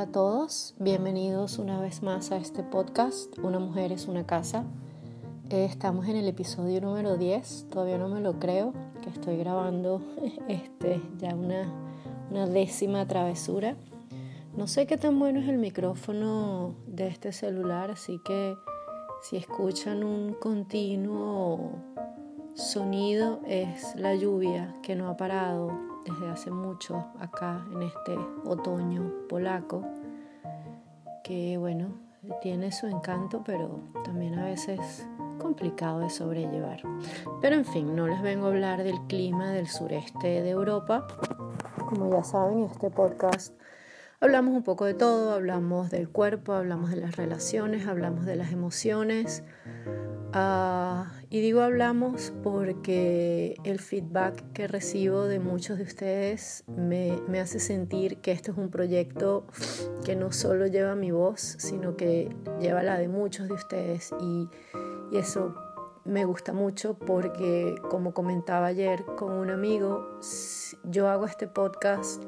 A todos, bienvenidos una vez más a este podcast, Una mujer es una casa. Eh, estamos en el episodio número 10, todavía no me lo creo, que estoy grabando este, ya una, una décima travesura. No sé qué tan bueno es el micrófono de este celular, así que si escuchan un continuo sonido es la lluvia que no ha parado desde hace mucho acá en este otoño polaco, que bueno, tiene su encanto, pero también a veces complicado de sobrellevar. Pero en fin, no les vengo a hablar del clima del sureste de Europa. Como ya saben, en este podcast hablamos un poco de todo, hablamos del cuerpo, hablamos de las relaciones, hablamos de las emociones. Uh, y digo hablamos porque el feedback que recibo de muchos de ustedes me, me, hace sentir que esto es un proyecto que no solo lleva mi voz, sino que lleva la de muchos de ustedes. Y, y eso me gusta mucho porque, como comentaba ayer con un amigo, yo hago este podcast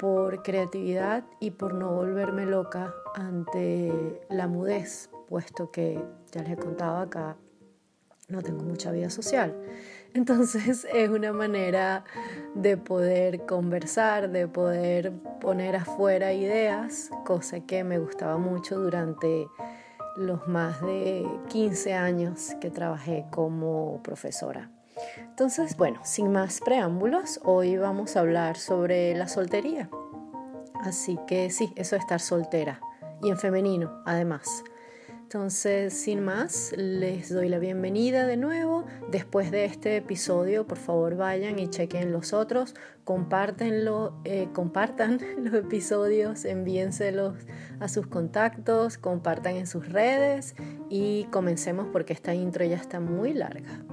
por creatividad y por no volverme loca ante la mudez, puesto que ya les he contado acá no tengo mucha vida social. Entonces es una manera de poder conversar, de poder poner afuera ideas, cosa que me gustaba mucho durante los más de 15 años que trabajé como profesora. Entonces, bueno, sin más preámbulos, hoy vamos a hablar sobre la soltería. Así que sí, eso de estar soltera y en femenino, además. Entonces, sin más, les doy la bienvenida de nuevo. Después de este episodio, por favor vayan y chequen los otros, compártenlo, eh, compartan los episodios, envíenselos a sus contactos, compartan en sus redes y comencemos porque esta intro ya está muy larga.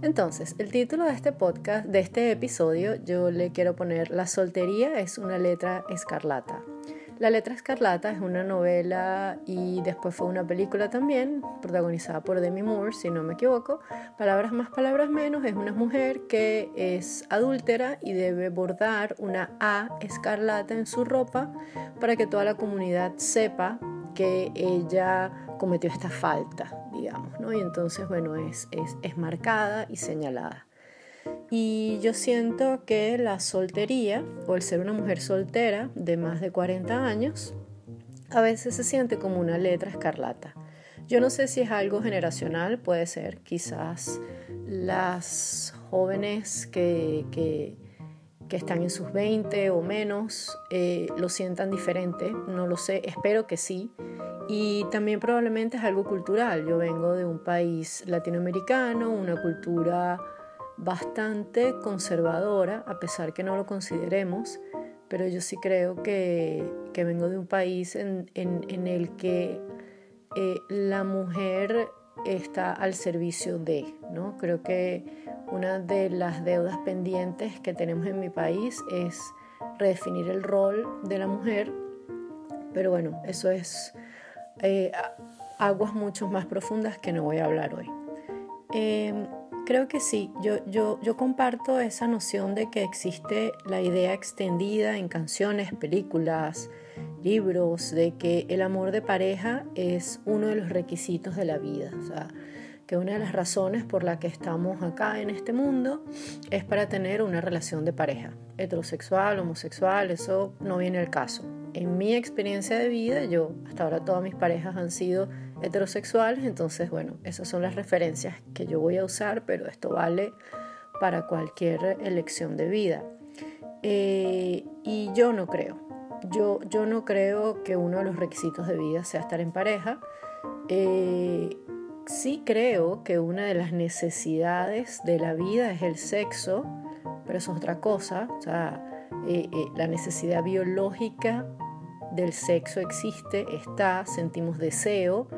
Entonces, el título de este podcast, de este episodio, yo le quiero poner La soltería es una letra escarlata. La letra escarlata es una novela y después fue una película también, protagonizada por Demi Moore, si no me equivoco. Palabras más, palabras menos, es una mujer que es adúltera y debe bordar una A escarlata en su ropa para que toda la comunidad sepa que ella cometió esta falta, digamos, ¿no? Y entonces, bueno, es, es, es marcada y señalada. Y yo siento que la soltería o el ser una mujer soltera de más de 40 años a veces se siente como una letra escarlata. Yo no sé si es algo generacional, puede ser, quizás las jóvenes que, que, están en sus 20 o menos eh, lo sientan diferente, no lo sé, espero que sí. Y también probablemente es algo cultural. Yo vengo de un país latinoamericano, una cultura bastante conservadora, a pesar que no lo consideremos, pero yo sí creo que, vengo de un país en, el que eh, la mujer está al servicio de, ¿no? Creo que una de las deudas pendientes que tenemos en mi país es redefinir el rol de la mujer, pero bueno, eso es eh, aguas mucho más profundas que no voy a hablar hoy. Em, Creo que sí, yo, yo, yo comparto esa noción de que existe la idea extendida en canciones, películas, libros, de que el amor de pareja es uno de los requisitos de la vida. O sea, que una de las razones por la que estamos acá en este mundo es para tener una relación de pareja, heterosexual, homosexual, eso no viene al caso. En mi experiencia de vida, yo hasta ahora todas mis parejas han sido heterosexuales, entonces bueno, esas son las referencias que yo voy a usar, pero esto vale para cualquier elección de vida. Eh, y yo no creo, yo, yo no creo que uno de los requisitos de vida sea estar en pareja. Eh, sí creo que una de las necesidades de la vida es el sexo, pero eso es otra cosa. O sea, eh, la necesidad biológica del sexo existe, está, sentimos deseo,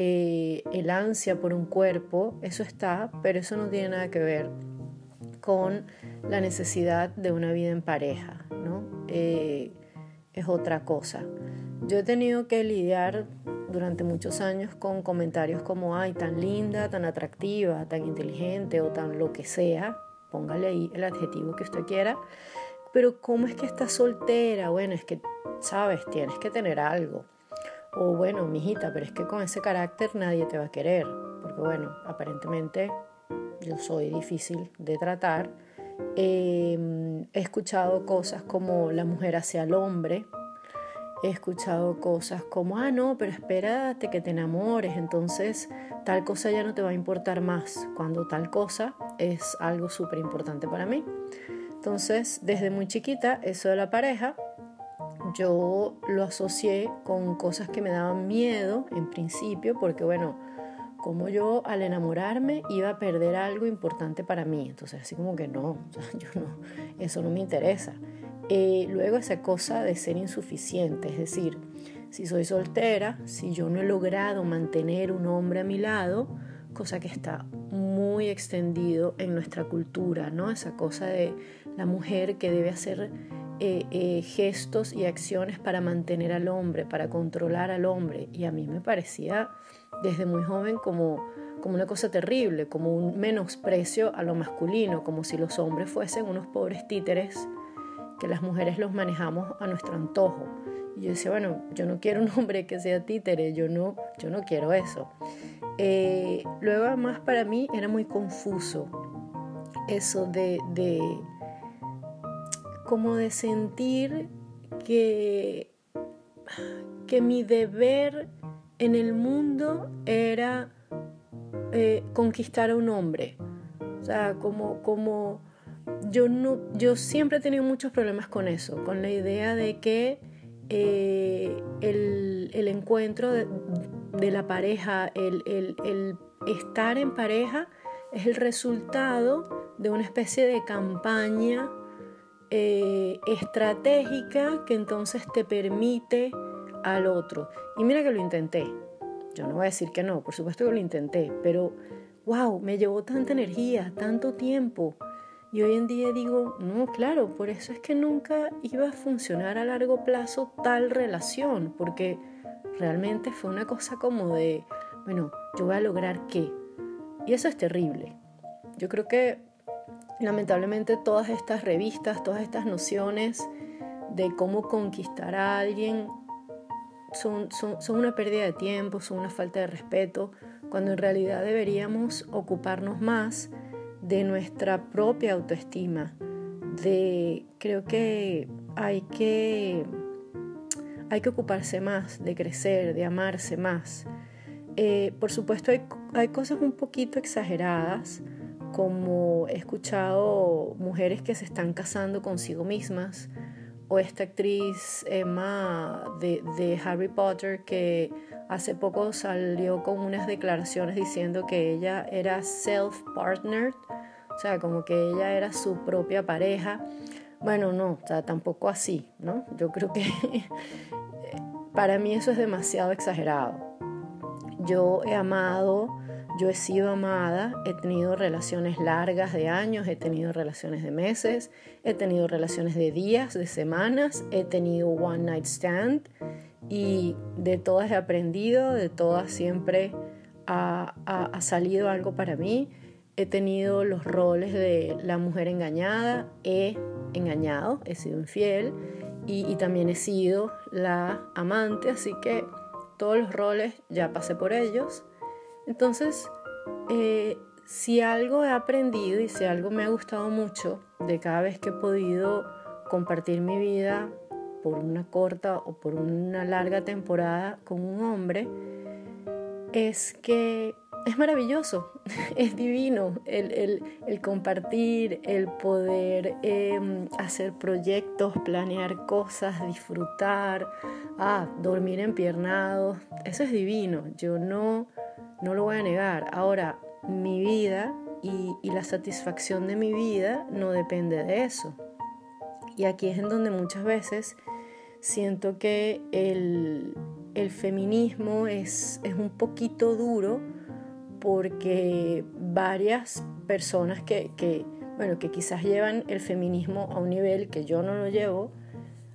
eh, el ansia por un cuerpo, eso está, pero eso no tiene nada que ver con la necesidad de una vida en pareja, ¿no? Eh, es otra cosa. Yo he tenido que lidiar durante muchos años con comentarios como, ay, tan linda, tan atractiva, tan inteligente o tan lo que sea, póngale ahí el adjetivo que usted quiera, pero ¿cómo es que estás soltera? Bueno, es que, sabes, tienes que tener algo. O bueno, mijita, pero es que con ese carácter nadie te va a querer. Porque bueno, aparentemente yo soy difícil de tratar. Em, he escuchado cosas como la mujer hacia el hombre. He escuchado cosas como, ah, no, pero espérate que te enamores, entonces tal cosa ya no te va a importar más, cuando tal cosa es algo súper importante para mí. Entonces, desde muy chiquita, eso de la pareja, yo lo asocié con cosas que me daban miedo en principio, porque bueno, como yo al enamorarme iba a perder algo importante para mí. Entonces, así como que no, eso no me interesa. Eh, luego esa cosa de ser insuficiente, es decir, si soy soltera, si yo no he logrado mantener un hombre a mi lado, cosa que está muy extendido en nuestra cultura, ¿no? Esa cosa de la mujer que debe hacer eh, eh, gestos y acciones para mantener al hombre, para controlar al hombre. Y a mí me parecía desde muy joven como, como una cosa terrible, como un menosprecio a lo masculino, como si los hombres fuesen unos pobres títeres que las mujeres los manejamos a nuestro antojo. Y yo decía, bueno, yo no quiero un hombre que sea títere, yo no, yo no quiero eso. Eh, luego además para mí era muy confuso eso de como de sentir que, que mi deber en el mundo era eh, conquistar a un hombre. O sea, como, como yo, no, yo siempre he tenido muchos problemas con eso, con la idea de que eh, el, el, encuentro de, la pareja, el, el estar en pareja, es el resultado de una especie de campaña eh, estratégica que entonces te permite al otro. Y mira que lo intenté. Yo no voy a decir que no, por supuesto que lo intenté, pero wow, me llevó tanta energía, tanto tiempo. Y hoy en día digo, no, claro, por eso es que nunca iba a funcionar a largo plazo tal relación, porque realmente fue una cosa como de, bueno, yo voy a lograr qué. Y eso es terrible. Yo creo que lamentablemente todas estas revistas, todas estas nociones de cómo conquistar a alguien son, son, una pérdida de tiempo, son una falta de respeto, cuando en realidad deberíamos ocuparnos más de nuestra propia autoestima, de creo que hay que hay que ocuparse más de crecer, de amarse más. Eh, por supuesto hay, hay cosas un poquito exageradas, como he escuchado mujeres que se están casando consigo mismas, o esta actriz Emma de, Harry Potter que hace poco salió con unas declaraciones diciendo que ella era self-partnered, o sea, como que ella era su propia pareja. Bueno, no, o sea, tampoco así, ¿no? Yo creo que para mí eso es demasiado exagerado. Yo he amado yo he sido amada, he tenido relaciones largas de años, he tenido relaciones de meses, he tenido relaciones de días, de semanas, he tenido one night stand y de todas he aprendido, de todas siempre ha, salido algo para mí. He tenido los roles de la mujer engañada, he engañado, he sido infiel y también he sido la amante, así que todos los roles ya pasé por ellos entonces, eh, si algo he aprendido y si algo me ha gustado mucho de cada vez que he podido compartir mi vida por una corta o por una larga temporada con un hombre, es que es maravilloso, es divino el, compartir, el poder em, hacer proyectos, planear cosas, disfrutar, ah, dormir empiernado, eso es divino. Yo no no lo voy a negar. Ahora, mi vida y, la satisfacción de mi vida no depende de eso. Y aquí es en donde muchas veces siento que el, feminismo es, un poquito duro porque varias personas que, que, bueno, que quizás llevan el feminismo a un nivel que yo no lo llevo,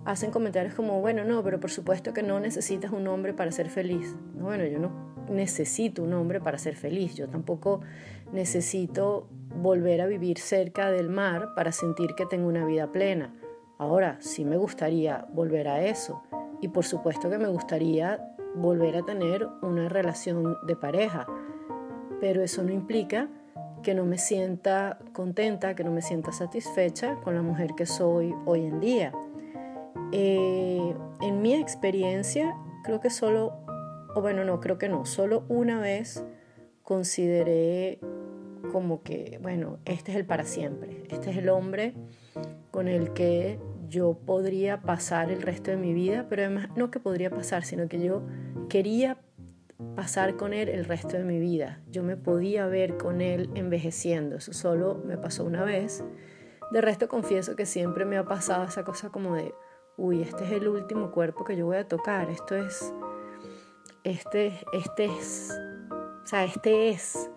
hacen comentarios como, bueno, no, pero por supuesto que no necesitas un hombre para ser feliz. Bueno, yo no necesito un hombre para ser feliz, yo tampoco necesito volver a vivir cerca del mar para sentir que tengo una vida plena. Ahora, sí me gustaría volver a eso. Y por supuesto que me gustaría volver a tener una relación de pareja. Pero eso no implica que no me sienta contenta, que no me sienta satisfecha con la mujer que soy hoy en día. Eh, en mi experiencia, creo que solo, o bueno, no, creo que no, solo una vez consideré como que, bueno, este es el para siempre, este es el hombre con el que yo podría pasar el resto de mi vida, pero además no que podría pasar, sino que yo quería pasar con él el resto de mi vida. Yo me podía ver con él envejeciendo. Eso solo me pasó una vez. De resto confieso que siempre me ha pasado esa cosa como de, uy, este es el último cuerpo que yo voy a tocar. Esto es, este, este es, o sea, este es.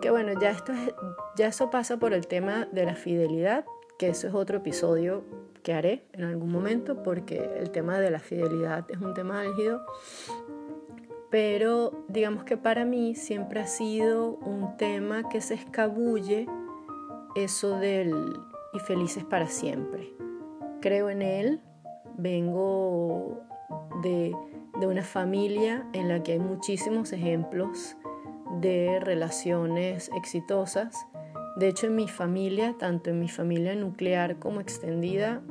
Que bueno, ya esto es, ya eso pasa por el tema de la fidelidad, que eso es otro episodio que haré en algún momento, porque el tema de la fidelidad es un tema álgido pero digamos que para mí siempre ha sido un tema que se escabulle eso del y felices para siempre. Creo en él, vengo de, de una familia en la que hay muchísimos ejemplos de relaciones exitosas. De hecho, en mi familia, tanto en mi familia nuclear como extendida,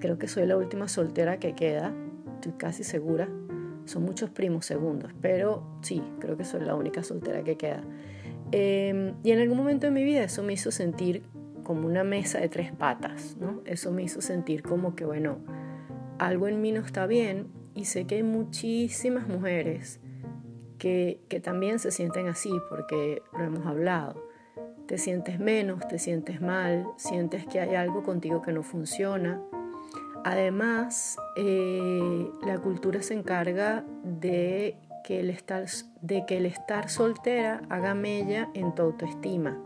creo que soy la última soltera que queda, estoy casi segura son muchos primos segundos, pero sí, creo que soy la única soltera que queda. Em, y en algún momento de mi vida eso me hizo sentir como una mesa de tres patas, ¿no? Eso me hizo sentir como que, bueno, algo en mí no está bien y sé que hay muchísimas mujeres que, que también se sienten así porque lo hemos hablado. Te sientes menos, te sientes mal, sientes que hay algo contigo que no funciona Además, eh, la cultura se encarga de que, el estar, de que el estar soltera haga mella en tu autoestima.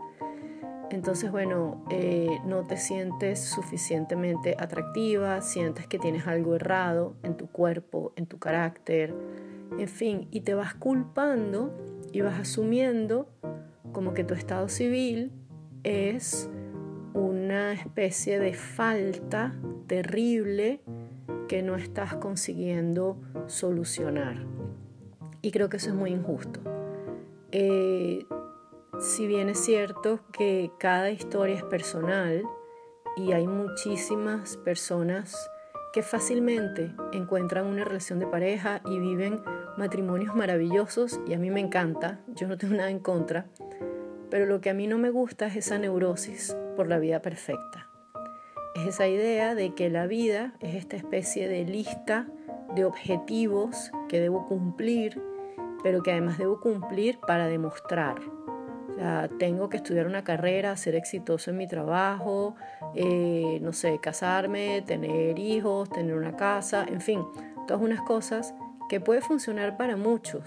Entonces, bueno, eh, no te sientes suficientemente atractiva, sientes que tienes algo errado en tu cuerpo, en tu carácter, en fin, y te vas culpando y vas asumiendo como que tu estado civil es una especie de falta terrible que no estás consiguiendo solucionar. Y creo que eso es muy injusto. Eh, si bien es cierto que cada historia es personal y hay muchísimas personas que fácilmente encuentran una relación de pareja y viven matrimonios maravillosos y a mí me encanta, yo no tengo nada en contra, pero lo que a mí no me gusta es esa neurosis por la vida perfecta. Es esa idea de que la vida es esta especie de lista de objetivos que debo cumplir, pero que además debo cumplir para demostrar. Sea, tengo que estudiar una carrera, ser exitoso en mi trabajo, eh, no sé, casarme, tener hijos, tener una casa, en fin, todas unas cosas que puede funcionar para muchos,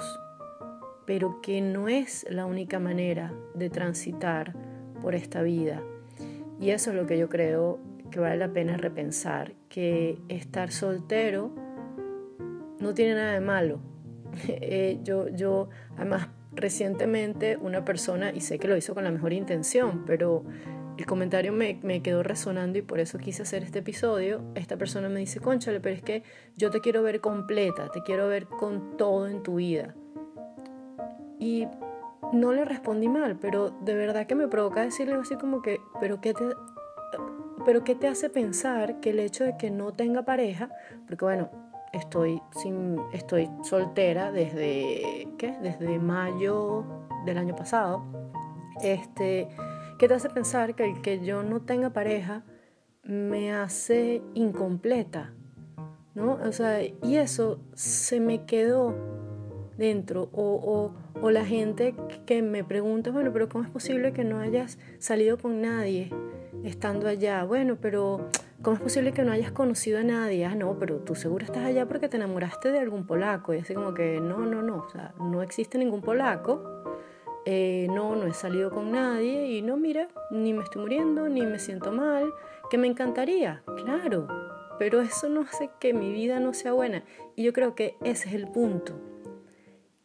pero que no es la única manera de transitar por esta vida. Y eso es lo que yo creo que vale la pena repensar, que estar soltero no tiene nada de malo. Eh, yo, yo, además, recientemente una persona, y sé que lo hizo con la mejor intención, pero el comentario me, me, quedó resonando y por eso quise hacer este episodio. Esta persona me dice, conchale, pero es que yo te quiero ver completa, te quiero ver con todo en tu vida. Y no le respondí mal, pero de verdad que me provoca decirle así como que, pero ¿qué te, pero qué te hace pensar que el hecho de que no tenga pareja, porque bueno, estoy, sin, estoy soltera desde, ¿qué? Desde mayo del año pasado, este, ¿qué te hace pensar que el que yo no tenga pareja me hace incompleta? ¿No? O sea, y eso se me quedó dentro o, o, o la gente que me pregunta, bueno, pero ¿cómo es posible que no hayas salido con nadie? estando allá. Bueno, pero ¿cómo es posible que no hayas conocido a nadie? Ah, no, pero tú seguro estás allá porque te enamoraste de algún polaco. Y así como que no, no, no, o sea, no existe ningún polaco. Eh, no, no he salido con nadie y no, mira, ni me estoy muriendo, ni me siento mal, que me encantaría, claro, pero eso no hace que mi vida no sea buena. Y yo creo que ese es el punto,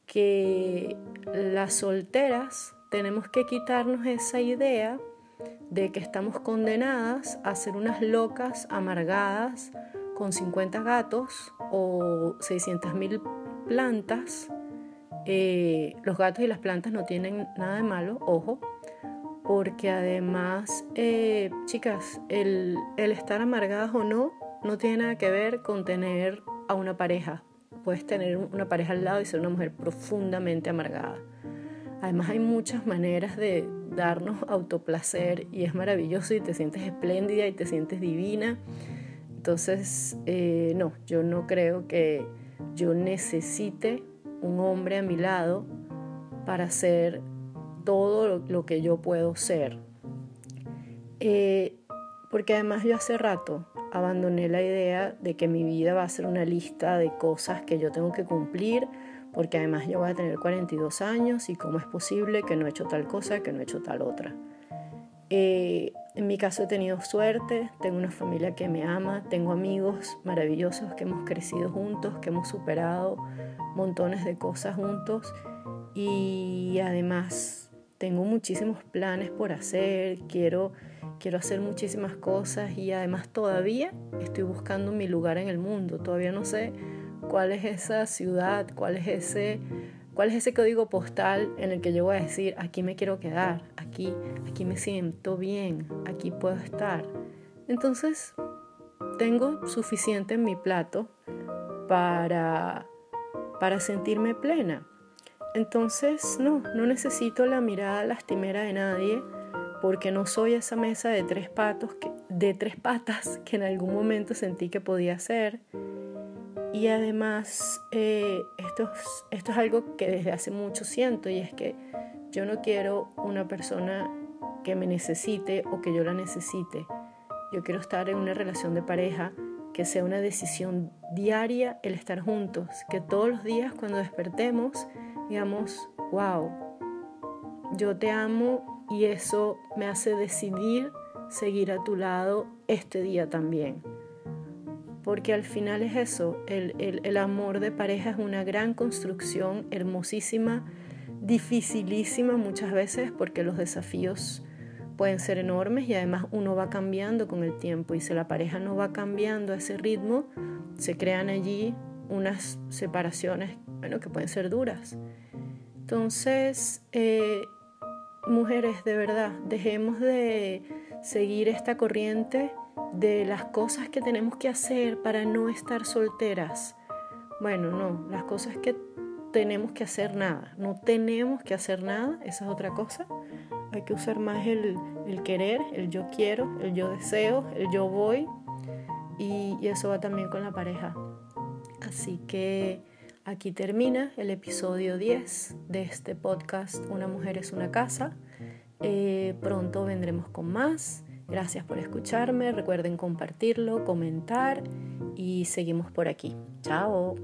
que las solteras tenemos que quitarnos esa idea de que estamos condenadas a ser unas locas amargadas con 50 gatos o 600 mil plantas. Eh, los gatos y las plantas no tienen nada de malo, ojo, porque además, eh, chicas, el, el estar amargadas o no no tiene nada que ver con tener a una pareja. Puedes tener una pareja al lado y ser una mujer profundamente amargada. Además hay muchas maneras de darnos autoplacer y es maravilloso y te sientes espléndida y te sientes divina. Entonces, eh, no, yo no creo que yo necesite un hombre a mi lado para ser todo lo, que yo puedo ser. Eh, porque además yo hace rato abandoné la idea de que mi vida va a ser una lista de cosas que yo tengo que cumplir porque además yo voy a tener 42 años y cómo es posible que no he hecho tal cosa, que no he hecho tal otra. Eh, en mi caso he tenido suerte, tengo una familia que me ama, tengo amigos maravillosos que hemos crecido juntos, que hemos superado montones de cosas juntos y además tengo muchísimos planes por hacer, quiero, quiero hacer muchísimas cosas y además todavía estoy buscando mi lugar en el mundo, todavía no sé cuál es esa ciudad, cuál es ese, cuál es ese código postal en el que yo voy a decir, aquí me quiero quedar, aquí, aquí me siento bien, aquí puedo estar. Entonces, tengo suficiente en mi plato para, para sentirme plena. Entonces, no, no necesito la mirada lastimera de nadie porque no soy esa mesa de tres, patos de tres patas que en algún momento sentí que podía ser y además, eh, esto, esto es algo que desde hace mucho siento y es que yo no quiero una persona que me necesite o que yo la necesite. Yo quiero estar en una relación de pareja que sea una decisión diaria el estar juntos, que todos los días cuando despertemos digamos, wow, yo te amo y eso me hace decidir seguir a tu lado este día también porque al final es eso, el, amor de pareja es una gran construcción, hermosísima, dificilísima muchas veces porque los desafíos pueden ser enormes y además uno va cambiando con el tiempo y si la pareja no va cambiando a ese ritmo, se crean allí unas separaciones bueno, que pueden ser duras. Entonces, eh, mujeres, de verdad, dejemos de seguir esta corriente de las cosas que tenemos que hacer para no estar solteras. Bueno, no, las cosas que tenemos que hacer nada, no tenemos que hacer nada, esa es otra cosa. Hay que usar más el, querer, el yo quiero, el yo deseo, el yo voy y, y eso va también con la pareja. Así que aquí termina el episodio 10 de este podcast Una mujer es una casa. Eh, pronto vendremos con más. Gracias por escucharme. Recuerden compartirlo, comentar y seguimos por aquí. Chao.